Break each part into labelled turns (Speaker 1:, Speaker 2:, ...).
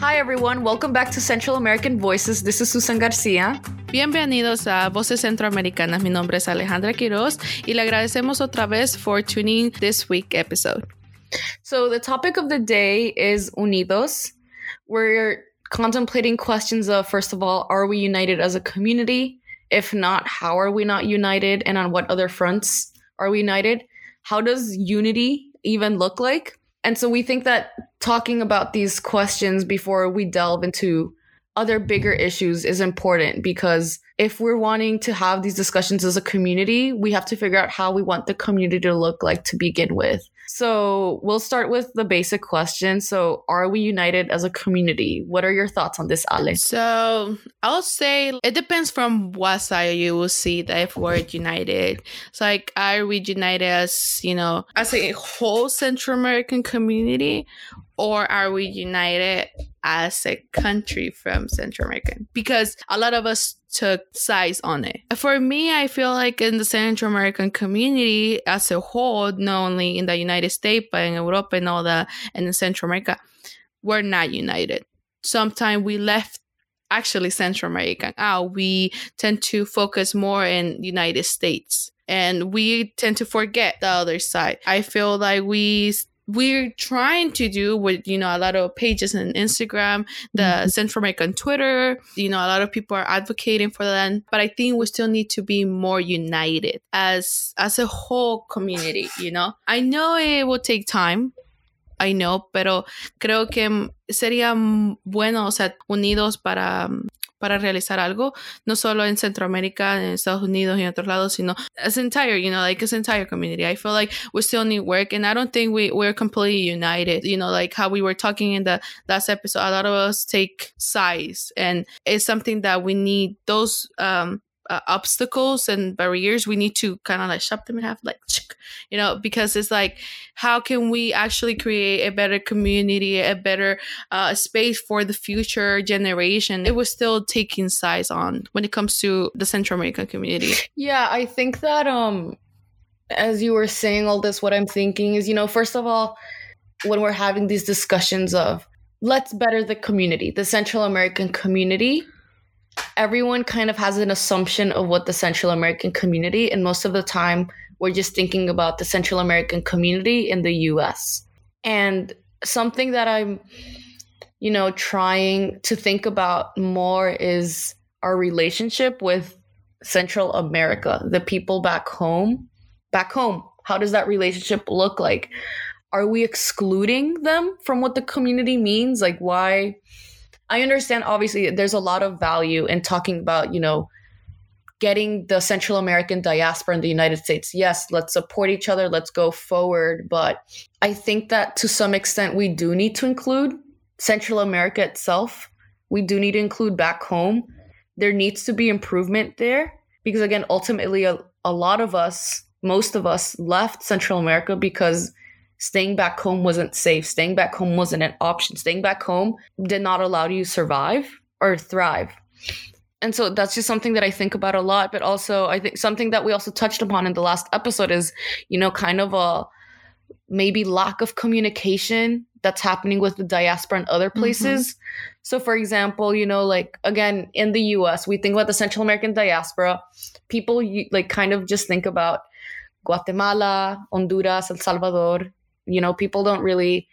Speaker 1: Hi everyone, welcome back to Central American Voices. This is Susan Garcia.
Speaker 2: Bienvenidos a Voces Centroamericanas. Mi nombre es Alejandra Quiroz y le agradecemos otra vez for tuning this week episode.
Speaker 1: So the topic of the day is Unidos. We're contemplating questions of first of all, are we united as a community? If not, how are we not united and on what other fronts are we united? How does unity even look like? And so we think that talking about these questions before we delve into other bigger issues is important because if we're wanting to have these discussions as a community, we have to figure out how we want the community to look like to begin with. So we'll start with the basic question. So, are we united as a community? What are your thoughts on this, Ale?
Speaker 2: So, I'll say it depends from what side you will see that if we're united. It's like, are we united as, you know, as a whole Central American community, or are we united as a country from Central America? Because a lot of us took sides on it. For me, I feel like in the Central American community as a whole, not only in the United States, but in Europe and all that, and in Central America, we're not united. Sometimes we left actually Central America out. We tend to focus more in United States and we tend to forget the other side. I feel like we we're trying to do with you know a lot of pages on Instagram, the mm-hmm. American Twitter. You know, a lot of people are advocating for that, but I think we still need to be more united as as a whole community. You know, I know it will take time. I know, pero creo que sería bueno, o sea, unidos para para realizar algo, no solo en Centroamérica, en Estados Unidos y en otros lados, sino as entire, you know, like as entire community. I feel like we still need work and I don't think we, we're completely united. You know, like how we were talking in the last episode, a lot of us take sides and it's something that we need those um uh, obstacles and barriers, we need to kind of like shove them in half, like, you know, because it's like, how can we actually create a better community, a better uh, space for the future generation? It was still taking sides on when it comes to the Central American community.
Speaker 1: Yeah, I think that, um, as you were saying all this, what I'm thinking is, you know, first of all, when we're having these discussions of let's better the community, the Central American community, everyone kind of has an assumption of what the Central American community, and most of the time, we're just thinking about the Central American community in the US. And something that I'm, you know, trying to think about more is our relationship with Central America, the people back home. Back home, how does that relationship look like? Are we excluding them from what the community means? Like, why? I understand obviously there's a lot of value in talking about, you know, getting the Central American diaspora in the United States. Yes, let's support each other, let's go forward. But I think that to some extent, we do need to include Central America itself. We do need to include back home. There needs to be improvement there because, again, ultimately, a, a lot of us, most of us left Central America because staying back home wasn't safe. Staying back home wasn't an option. Staying back home did not allow you to survive or thrive. And so that's just something that I think about a lot. But also, I think something that we also touched upon in the last episode is, you know, kind of a maybe lack of communication that's happening with the diaspora in other mm-hmm. places. Mm-hmm. So, for example, you know, like again, in the US, we think about the Central American diaspora. People like kind of just think about Guatemala, Honduras, El Salvador, you know, people don't really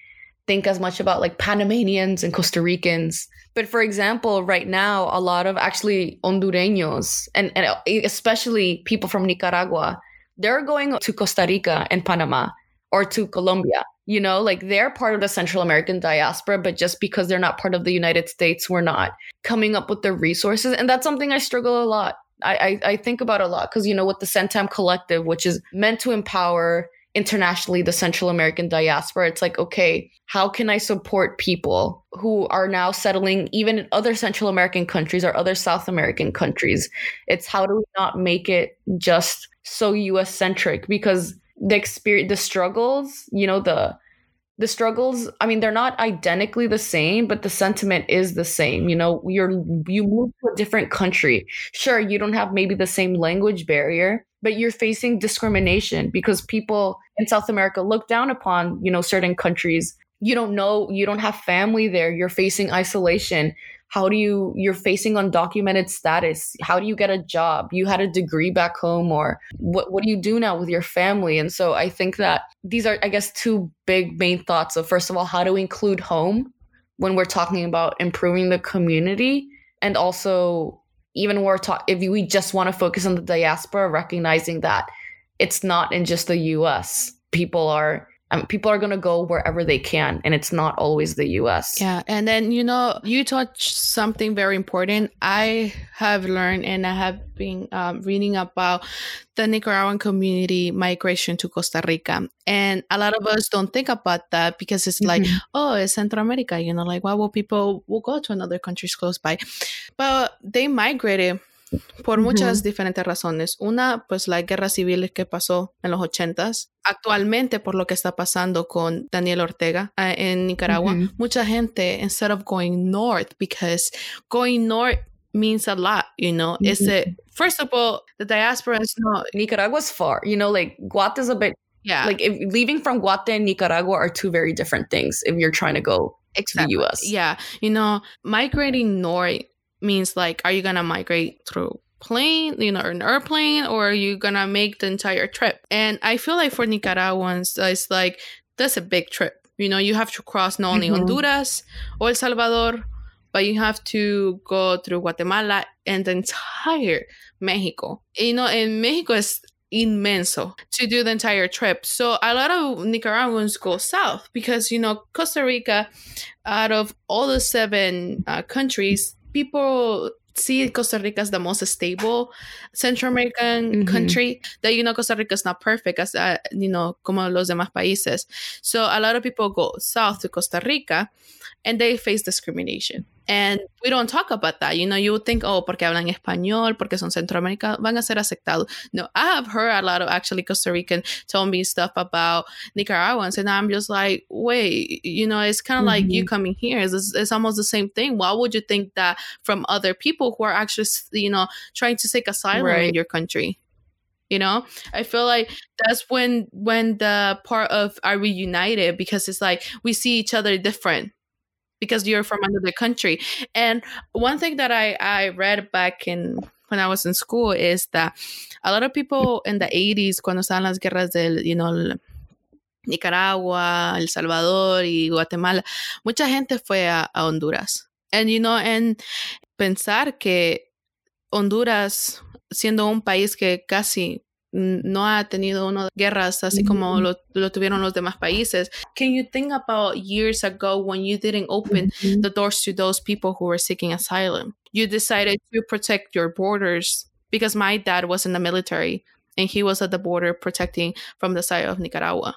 Speaker 1: think as much about like Panamanians and Costa Ricans. But for example, right now, a lot of actually Hondureños and, and eh, especially people from Nicaragua, they're going to Costa Rica and Panama or to Colombia. You know, like they're part of the Central American diaspora, but just because they're not part of the United States, we're not coming up with the resources. And that's something I struggle a lot. I, I, I think about a lot because, you know, with the Centam Collective, which is meant to empower internationally the Central American diaspora. It's like, okay, how can I support people who are now settling even in other Central American countries or other South American countries? It's how do we not make it just so US centric because the experience the struggles, you know, the the struggles i mean they're not identically the same but the sentiment is the same you know? You're you move to a different country. Sure you don't have maybe the same language barrier but you're facing discrimination because people in South America look down upon, you know, certain countries. You don't know, you don't have family there, you're facing isolation. How do you, you're facing undocumented status. How do you get a job? You had a degree back home, or what, what do you do now with your family? And so I think that these are, I guess, two big main thoughts of first of all, how do we include home when we're talking about improving the community? And also, even we're talking, if we just want to focus on the diaspora, recognizing that it's not in just the US. People are um, people are going to go wherever they can and it's not always the us
Speaker 2: yeah and then you know you touched something very important. I have learned and i have been um, reading about the nicaraguan community migration to costa rica. And a lot of us don't think about that because it's mm-hmm. like oh it's central america you know like why will people will go to another countries close by? But they migrated por muchas diferentes razones. Una, pues la guerra civil que pasó en los ochentas. Actualmente, por lo que está pasando con Daniel Ortega uh, en Nicaragua, mucha gente, instead of going north, because going north means a lot, you know. Is it first of all, the diaspora is not
Speaker 1: Nicaragua's far, you know, like Guate is a bit yeah. Like if leaving from Guate and Nicaragua are two very different things if you're trying to go exactly. to the US.
Speaker 2: Yeah. You know, migrating north means like are you gonna migrate through plane you know an airplane or are you gonna make the entire trip and i feel like for nicaraguans it's like that's a big trip you know you have to cross not only mm-hmm. honduras or el salvador but you have to go through guatemala and the entire mexico you know and mexico is immenso to do the entire trip. So a lot of Nicaraguans go south because you know Costa Rica, out of all the seven uh, countries, people see Costa Rica as the most stable Central American mm-hmm. country. That you know, Costa Rica is not perfect as uh, you know, como los demás países. So a lot of people go south to Costa Rica, and they face discrimination. And we don't talk about that. You know, you would think, oh, porque hablan español, porque son Centroamérica, van a ser aceptados. No, I have heard a lot of actually Costa Rican tell me stuff about Nicaraguans, and I'm just like, wait, you know, it's kind of mm-hmm. like you mm-hmm. coming here. It's, it's almost the same thing. Why would you think that from other people who are actually, you know, trying to seek asylum right. in your country? you know i feel like that's when when the part of are we united because it's like we see each other different because you're from another country. And one thing that I, I read back in when I was in school is that a lot of people in the 80s, cuando estaban las guerras del, you know, Nicaragua, El Salvador y Guatemala, mucha gente fue a, a Honduras. And, you know, and pensar que Honduras, siendo un país que casi no ha tenido una guerras así como mm-hmm. lo, lo, tuvieron los demás países. Can you think about years ago when you didn't open mm-hmm. the doors to those people who were seeking asylum? You decided to protect your borders because my dad was in the military and he was at the border protecting from the side of Nicaragua.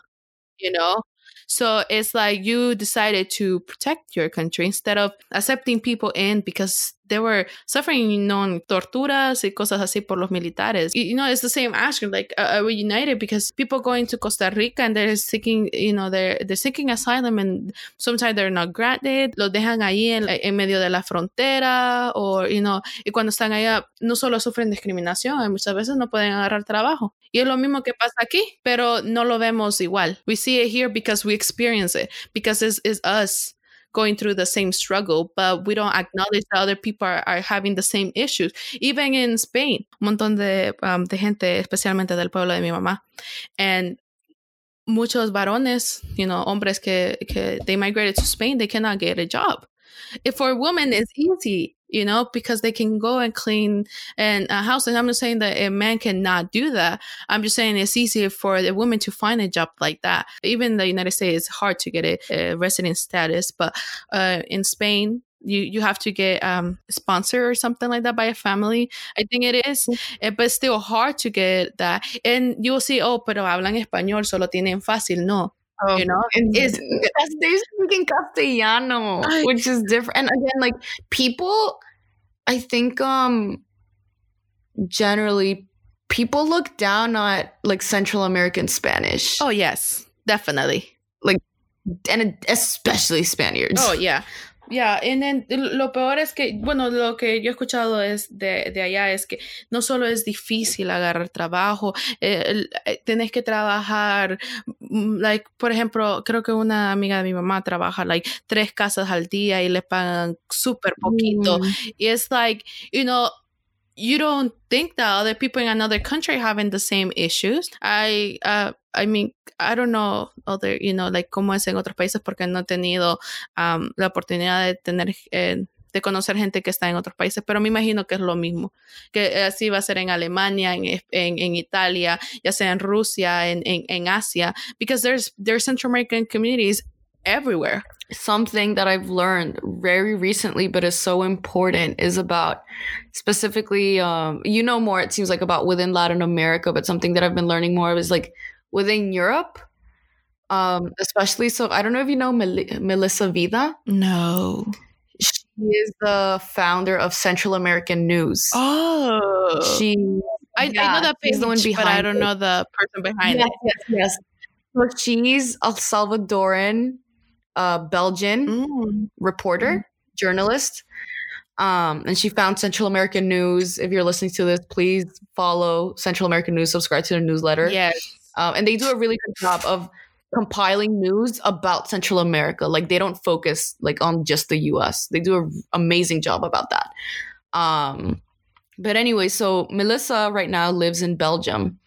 Speaker 2: You know? So it's like you decided to protect your country instead of accepting people in because they were suffering, you know, torturas y cosas así por los militares. You know, it's the same action. Like, uh, we united? Because people going to Costa Rica and they're seeking, you know, they're, they're seeking asylum and sometimes they're not granted. Los dejan ahí en, en medio de la frontera o, you know, y cuando están allá no solo sufren discriminación, muchas veces no pueden agarrar trabajo. Y es lo mismo que pasa aquí, pero no lo vemos igual. We see it here because we experience it, because it's, it's us going through the same struggle, but we don't acknowledge that other people are, are having the same issues. Even in Spain, un montón de, um, de gente, especialmente del pueblo de mi mamá. And muchos varones, you know, hombres que, que they migrated to Spain, they cannot get a job. If for a woman, it's easy you know, because they can go and clean and a house. And I'm not saying that a man cannot do that. I'm just saying it's easier for a woman to find a job like that. Even the United States, it's hard to get a, a resident status, but uh, in Spain, you you have to get um sponsored or something like that by a family i think it is mm-hmm. but still hard to get that and you'll see oh pero hablan español solo tienen fácil no um, you know,
Speaker 1: is they speak in Castellano, I, which is different. And again, like people, I think, um, generally people look down at like Central American Spanish.
Speaker 2: Oh yes, definitely.
Speaker 1: Like, and especially Spaniards.
Speaker 2: Oh yeah. Ya, yeah, lo peor es que, bueno, lo que yo he escuchado es de, de allá es que no solo es difícil agarrar trabajo, eh, eh, tenés que trabajar mm, like, por ejemplo, creo que una amiga de mi mamá trabaja like tres casas al día y le pagan súper poquito.
Speaker 1: Mm.
Speaker 2: Y it's like, you know, you don't think that other people in another country are having the same issues. I, uh, I mean, I don't know other, you know, like cómo es en otros países porque no he tenido um, la oportunidad de tener, eh, de conocer gente que está en otros países, pero me imagino que es lo mismo, que así va a ser en Alemania, en, en, en Italia, ya sea en Rusia, en, en, en Asia, because there's, there's Central American communities everywhere.
Speaker 1: Something that I've learned very recently, but is so important, is about specifically, um, you know, more, it seems like about within Latin America, but something that I've been learning more of is like within Europe, um, especially. So I don't know if you know Mel- Melissa Vida.
Speaker 2: No.
Speaker 1: She is the founder of Central American News.
Speaker 2: Oh.
Speaker 1: She,
Speaker 2: I, I know that page,
Speaker 1: the one
Speaker 2: but I don't
Speaker 1: it.
Speaker 2: know the person behind
Speaker 1: yes,
Speaker 2: it.
Speaker 1: yes, yes. So she's a Salvadoran, uh, Belgian
Speaker 2: Mm.
Speaker 1: reporter, journalist. Um, and she found Central American News. If you're listening to this, please follow Central American News, subscribe to their newsletter.
Speaker 2: Yes.
Speaker 1: Um, and they do a really good job of compiling news about Central America. Like they don't focus like on just the US. They do an amazing job about that. Um, but anyway, so Melissa right now lives in Belgium.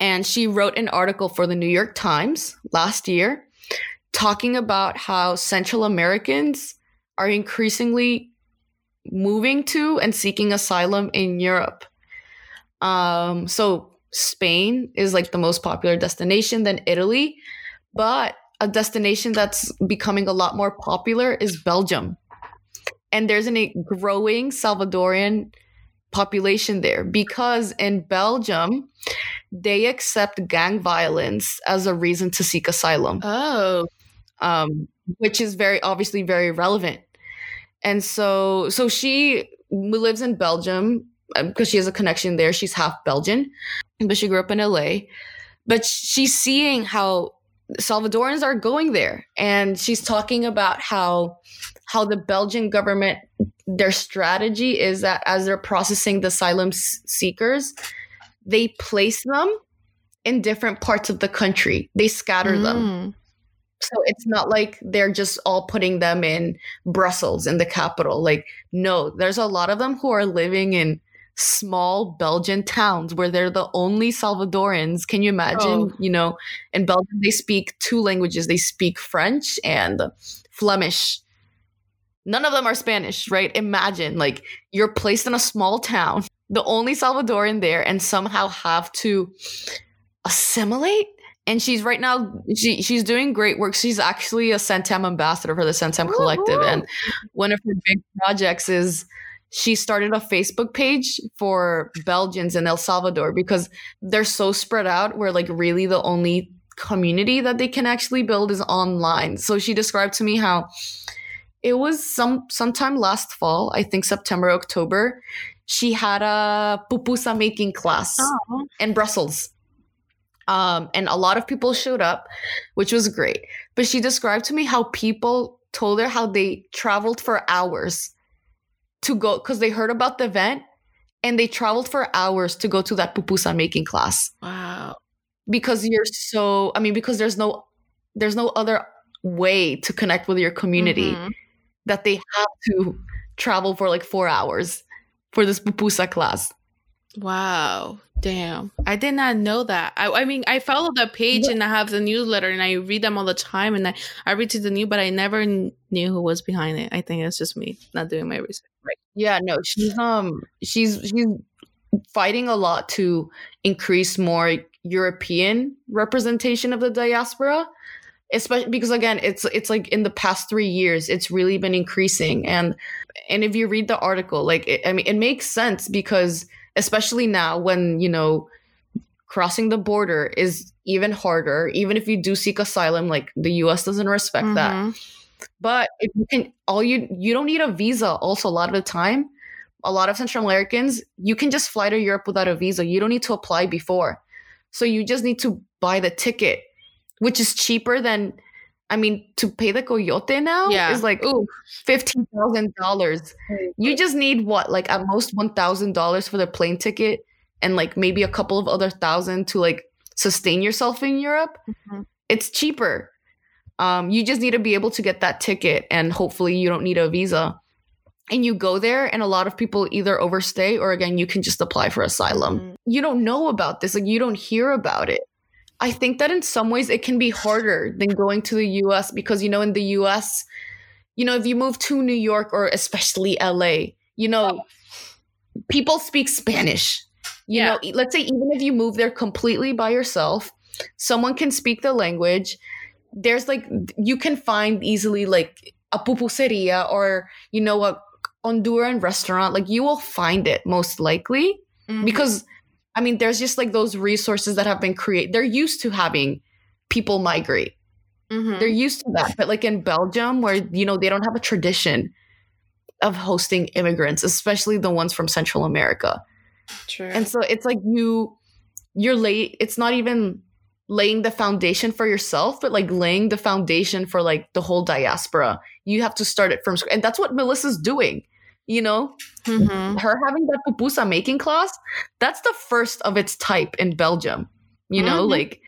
Speaker 1: And she wrote an article for the New York Times last year talking about how Central Americans are increasingly moving to and seeking asylum in Europe. Um, so Spain is like the most popular destination, then Italy, but a destination that's becoming a lot more popular is Belgium. And there's a growing Salvadorian population there because in Belgium, they accept gang violence as a reason to seek asylum
Speaker 2: Oh.
Speaker 1: Um, which is very obviously very relevant. And so, so she lives in Belgium because she has a connection there. She's half Belgian, but she grew up in LA. But she's seeing how Salvadorans are going there, and she's talking about how how the Belgian government their strategy is that as they're processing the asylum seekers, they place them in different parts of the country. They scatter them. So it's not like they're just all putting them in Brussels in the capital. Like, no, there's a lot of them who are living in small Belgian towns where they're the only Salvadorans. Can you imagine?
Speaker 2: Oh.
Speaker 1: You know, in Belgium, they speak two languages they speak French and Flemish. None of them are Spanish, right? Imagine like you're placed in a small town, the only Salvadoran there, and somehow have to assimilate and she's right now she she's doing great work. She's actually a Centam ambassador for the Centam Collective, and one of her big projects is she started a Facebook page for Belgians in El Salvador because they're so spread out. Where like really the only community that they can actually build is online. So she described to me how it was some sometime last fall, I think September October. She had a pupusa making class
Speaker 2: Oh.
Speaker 1: in Brussels. Um, and a lot of people showed up, which was great. But she described to me how people told her how they traveled for hours to go because they heard about the event and they traveled for hours to go to that pupusa making class
Speaker 2: Wow.
Speaker 1: because you're so I mean because there's no there's no other way to connect with your community
Speaker 2: Mhm.
Speaker 1: that they have to travel for like 4 hours for this pupusa class.
Speaker 2: Wow. Damn. I did not know that. I, I mean, I follow the page
Speaker 1: Yeah.
Speaker 2: and I have the newsletter and I read them all the time and I, I read to the new, but I never kn- knew who was behind it. I think it's just me not doing my research. Right.
Speaker 1: Yeah, no, she's um she's she's fighting a lot to increase more European representation of the diaspora. Especially because again, it's it's like in the past three years, it's really been increasing. And and if you read the article, like it, I mean, it makes sense because especially now when you know crossing the border is even harder. Even if you do seek asylum, like the U.S. doesn't respect that.
Speaker 2: Mhm.
Speaker 1: But if you can, all you you don't need a visa. Also, a lot of the time, a lot of Central Americans, you can just fly to Europe without a visa. You don't need to apply before, so you just need to buy the ticket, which is cheaper than. I mean, to pay the coyote now
Speaker 2: Yeah.
Speaker 1: is like ooh fifteen thousand dollars. You just need what, like at most one thousand dollars for the plane ticket, and like maybe a couple of other thousand to like sustain yourself in Europe, mm-hmm. it's cheaper. Um, you just need to be able to get that ticket, and hopefully, you don't need a visa. And you go there, and a lot of people either overstay or again, you can just apply for asylum. Mm-hmm. You don't know about this, like, you don't hear about it. I think that in some ways it can be harder than going to the US because, you know, in the US, you know, if you move to New York or especially LA, you know, people speak Spanish. You yeah. know, let's say even if you move there completely by yourself, someone can speak the language. There's like you can find easily like a pupuseria or you know a Honduran restaurant. Like you will find it most likely mm-hmm. because I mean there's just like those resources that have been created. They're used to having people migrate. Mm-hmm. They're used to that. But like in Belgium, where you know they don't have a tradition of hosting immigrants, especially the ones from Central America. True. And so it's like you you're late. It's not even laying the foundation for yourself, but like laying the foundation for like the whole diaspora. You have to start it from scratch. And that's what Melissa's doing. You know, mm-hmm. her having that pupusa making class, that's the first of its type in Belgium. You know, mm-hmm. like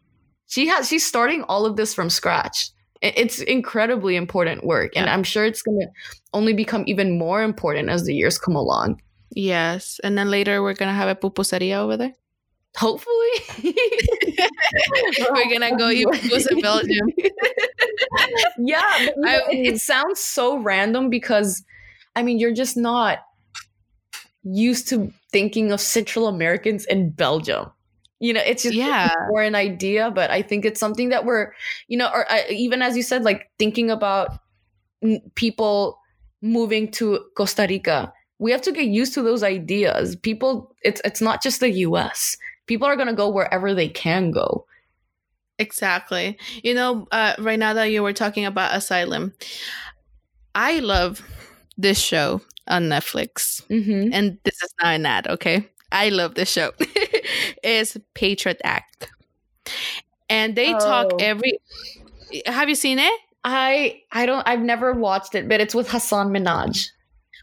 Speaker 1: she has she's starting all of this from scratch. It's incredibly important work and i'm sure it's going to only become even more important as the years come along.
Speaker 2: Yes and then later we're going to have a pupuseria over there.
Speaker 1: Hopefully.
Speaker 2: We're gonna go eat pupus in belgium.
Speaker 1: Yeah I, it, it sounds so random because i mean you're just not used to thinking of central americans in belgium. You know it's just yeah. for an idea but i think it's something that we're you know or uh, even as you said like thinking about n- people moving to costa rica we have to get used to those ideas. People it's it's not just the us people are going to go wherever they can go.
Speaker 2: Exactly. You know uh, right now that you were talking about asylum i love this show on netflix mm-hmm. and this is not an ad okay I love this show. it's Patriot Act. And they oh. talk every Have you seen it?
Speaker 1: I I don't I've never watched it, but it's with Hasan Minhaj.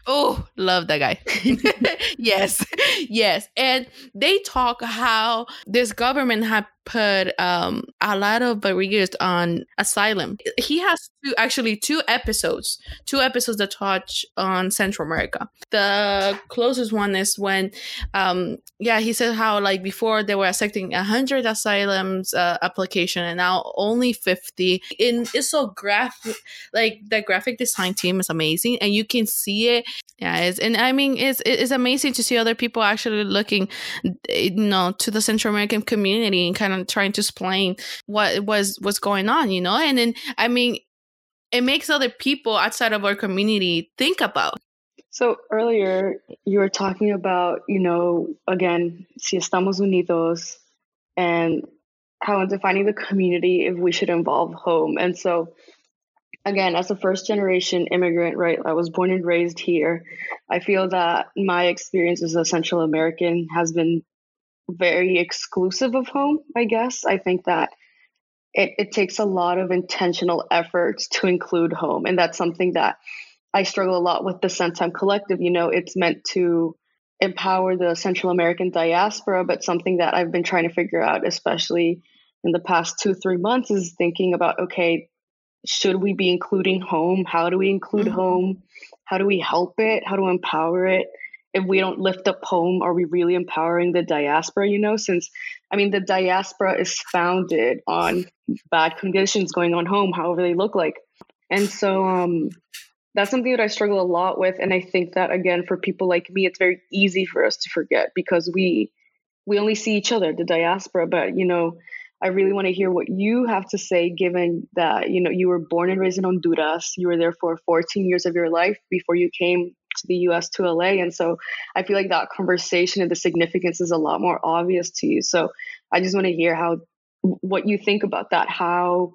Speaker 2: Oh, love that guy. yes. Yes. And they talk how this government had put um, a lot of barriers on asylum. He has two, actually two episodes, two episodes that touch on Central America. The closest one is when, um, yeah, he said how like before they were accepting hundred asylums uh, application and now only fifty. And it's so graphic, like the graphic design team is amazing, and you can see it. Yeah, it's, and I mean it's it's amazing to see other people actually looking, eh, you know, to the Central American community and kind of trying to explain what was what's going on, you know? And then I mean it makes other people outside of our community think about.
Speaker 3: So earlier you were talking about, you know, again, si estamos unidos and how in defining the community if we should involve home. And so again, as a first generation immigrant, right, I was born and raised here. I feel that my experience as a Central American has been very exclusive of home, I guess. I think that it, it takes a lot of intentional efforts to include home. And that's something that I struggle a lot with the Centam Collective. You know, it's meant to empower the Central American diaspora, but something that I've been trying to figure out, especially in the past two, three months, is thinking about okay, should we be including home? How do we include mm-hmm. home? How do we help it? How to empower it? if we don't lift up home, are we really empowering the diaspora? You know, since I mean, the diaspora is founded on bad conditions going on home, however they look like. And so um, that's something that I struggle a lot with. And I think that, again, for people like me, it's very easy for us to forget because we we only see each other, the diaspora. But, you know, I really want to hear what you have to say, given that, you know, you were born and raised in Honduras. You were there for 14 years of your life before you came to the US to LA. And so I feel like that conversation and the significance is a lot more obvious to you. So I just want to hear how what you think about that. How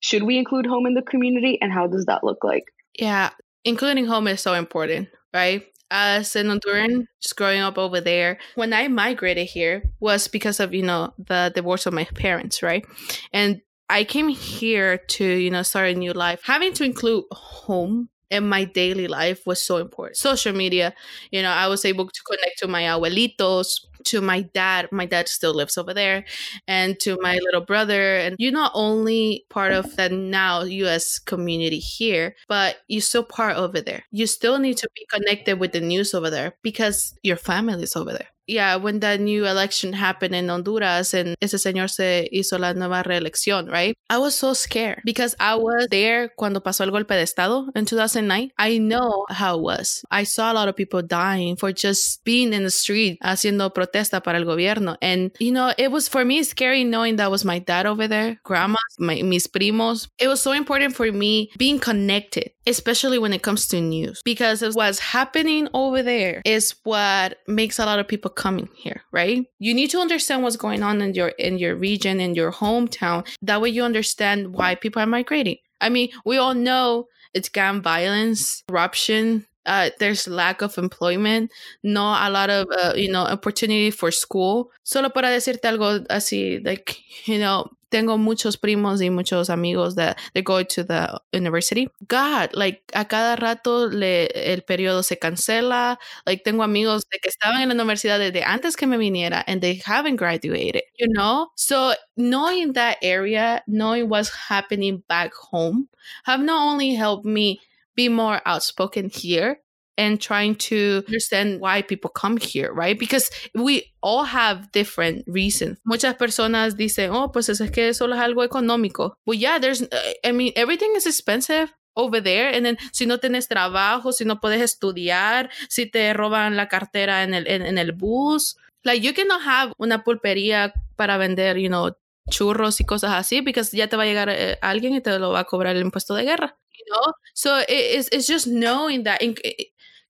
Speaker 3: should we include home in the community and how does that look like?
Speaker 2: Yeah, including home is so important, right? Uh, As an Honduran, just growing up over there, when I migrated here was because of, you know, the divorce of my parents, right? And I came here to, you know, start a new life. Having to include home in my daily life was so important. Social media, you know, I was able to connect to my abuelitos, to my dad, my dad still lives over there, and to my little brother. And you're not only part of the now US community here, but you're still part over there. You still need to be connected with the news over there because your family is over there yeah, when that new election happened in Honduras and ese señor se hizo la nueva reelección, right? I was so scared because I was there cuando pasó el golpe de Estado in 2009. I know how it was. I saw a lot of people dying for just being in the street haciendo protesta para el gobierno. And, you know, it was for me scary knowing that was my dad over there, grandmas, my, mis primos. It was so important for me being connected, especially when it comes to news, because what's happening over there is what makes a lot of people coming here, right? You need to understand what's going on in your in your region, in your hometown. That way you understand why people are migrating. I mean, we all know it's gang violence, corruption, uh, there's lack of employment, no a lot of uh, you know opportunity for school. Solo para decirte algo así, like you know, tengo muchos primos y muchos amigos that they go to the university. God, like a cada rato le, el periodo se cancela. Like tengo amigos de que estaban en la universidad desde antes que me viniera and they haven't graduated, you know? So knowing that area, knowing what's happening back home have not only helped me be more outspoken here, and trying to understand why people come here, right? Because we all have different reasons. Muchas personas dicen, oh, pues es que solo es algo económico. Well, yeah, there's, I mean, everything is expensive over there. And then, si no tienes trabajo, si no puedes estudiar, si te roban la cartera en el, en, el bus, like you cannot have una pulpería para vender, you know, churros y cosas así, because ya te va a llegar eh, alguien y te lo va a cobrar el impuesto de guerra. You know, so it, it's, it's just knowing that in,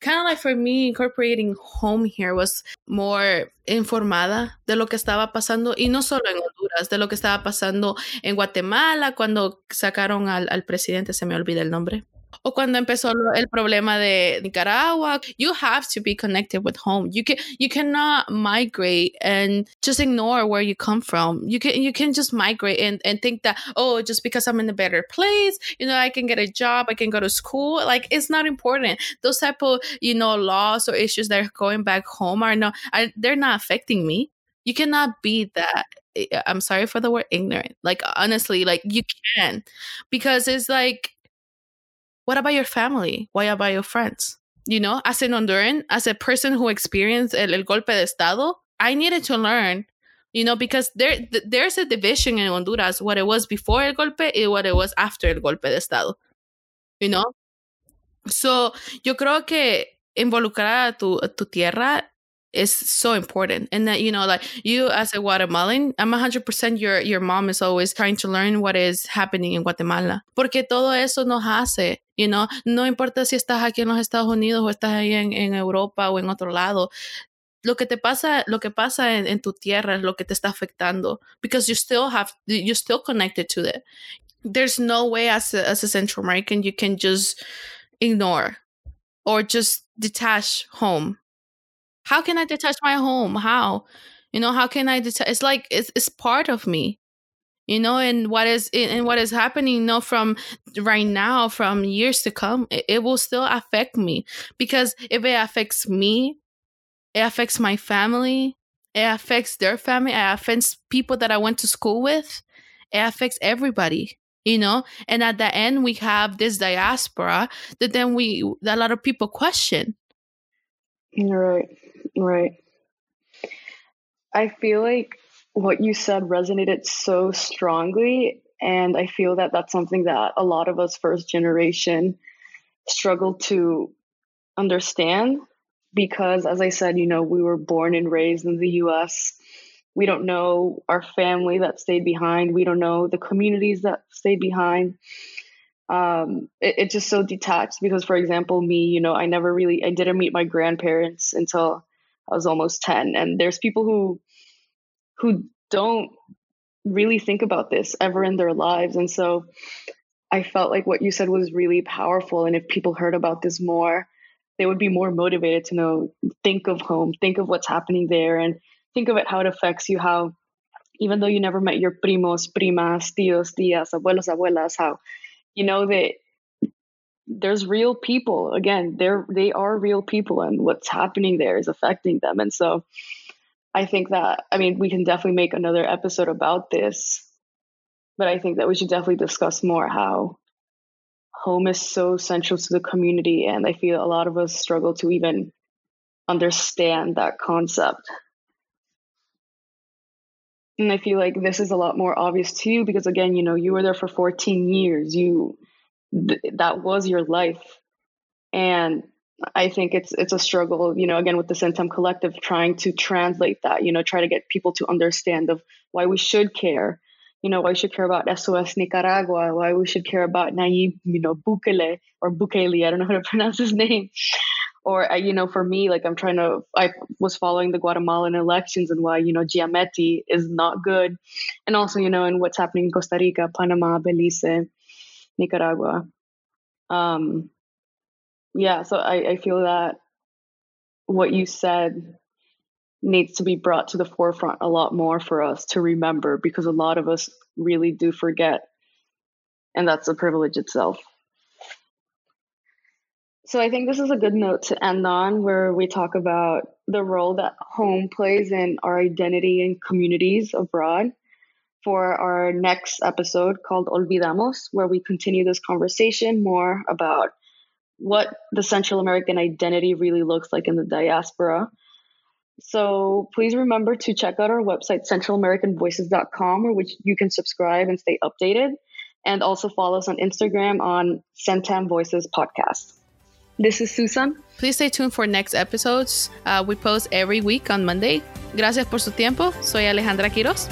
Speaker 2: kind of like for me incorporating home here was more informada de lo que estaba pasando y no solo en Honduras, de lo que estaba pasando en Guatemala cuando sacaron al, al presidente, se me olvida el nombre. O cuando empezó el problema de Nicaragua. You have to be connected with home. You can you cannot migrate and just ignore where you come from. You can you can just migrate and, and think that oh just because I'm in a better place, you know, I can get a job, I can go to school. Like it's not important. Those type of you know laws or issues that are going back home are not are, they're not affecting me. You cannot be that eh, I'm sorry for the word ignorant. Like honestly, like you can because it's like what about your family? What about your friends? You know, as an Honduran, as a person who experienced el, el golpe de Estado, I needed to learn, you know, because there th- there's a division in Honduras, what it was before el golpe and what it was after el golpe de Estado, you know? So, yo creo que involucrar a tu, a tu tierra is so important. And that you know like you as a guatemalan i'm 100% your your mom is always trying to learn what is happening in guatemala. Porque todo eso nos hace you know? No importa si estás aquí en los estados unidos o estás ahí en, en europa o en otro lado. Lo que te pasa, lo que pasa en, en, tu tierra es lo que te está afectando because you still have, you're still connected to it. There's no way as a, as a Central American you can just ignore or just detach home how can I detach my home? How? You know, how can I detach? It's like it's, it's part of me you know and what is and what is happening you know from right now from years to come it, it, will still affect me because if it affects me it affects my family it affects their family it affects people that i went to school with it affects everybody you know and at the end we have this diaspora that then we that a lot of people question
Speaker 3: right Right. I feel like what you said resonated so strongly. And I feel that that's something that a lot of us first generation struggle to understand because, as I said, you know, we were born and raised in the US. We don't know our family that stayed behind. We don't know the communities that stayed behind. Um, it, it's just so detached because, for example, me, you know, I never really, I didn't meet my grandparents until I was almost 10 and there's people who who don't really think about this ever in their lives. And so I felt like what you said was really powerful. And if people heard about this more they would be more motivated to know think of home think of what's happening there and think of it how it affects you how even though you never met your primos primas tios tias abuelos abuelas how you know that there's real people again they're they are real people and what's happening there is affecting them and so I think that, I mean, we can definitely make another episode about this, but I think that we should definitely discuss more how home is so central to the community. And I feel a lot of us struggle to even understand that concept. And I feel like this is a lot more obvious to you because, again, you know, you were there for 14 years. You, th- that was your life. And I think it's it's a struggle, you know, again with the Centam Collective, trying to translate that, you know, try to get people to understand of why we should care, you know, why we should care about SOS Nicaragua, why we should care about Nayib, you know, Bukele or Bukele, I don't know how to pronounce his name. Or, uh, you know, for me, like I'm trying to, I was following the Guatemalan elections and why, you know, Giammattei is not good. And also, you know, and what's happening in Costa Rica, Panama, Belize, Nicaragua. Um, yeah, so I, I feel that what you said needs to be brought to the forefront a lot more for us to remember because a lot of us really do forget. And that's a privilege itself. So I think this is a good note to end on where we talk about the role that home plays in our identity and communities abroad for our next episode called Olvidamos, where we continue this conversation more about what the Central American identity really looks like in the diaspora. So please remember to check out our website, centralamericanvoices.com, where which you can subscribe and stay updated. And also follow us on Instagram on Centam Voices Podcast. This is Susan.
Speaker 2: Please stay tuned for next episodes. Uh, we post every week on Monday. Gracias por su tiempo. Soy Alejandra Quiroz.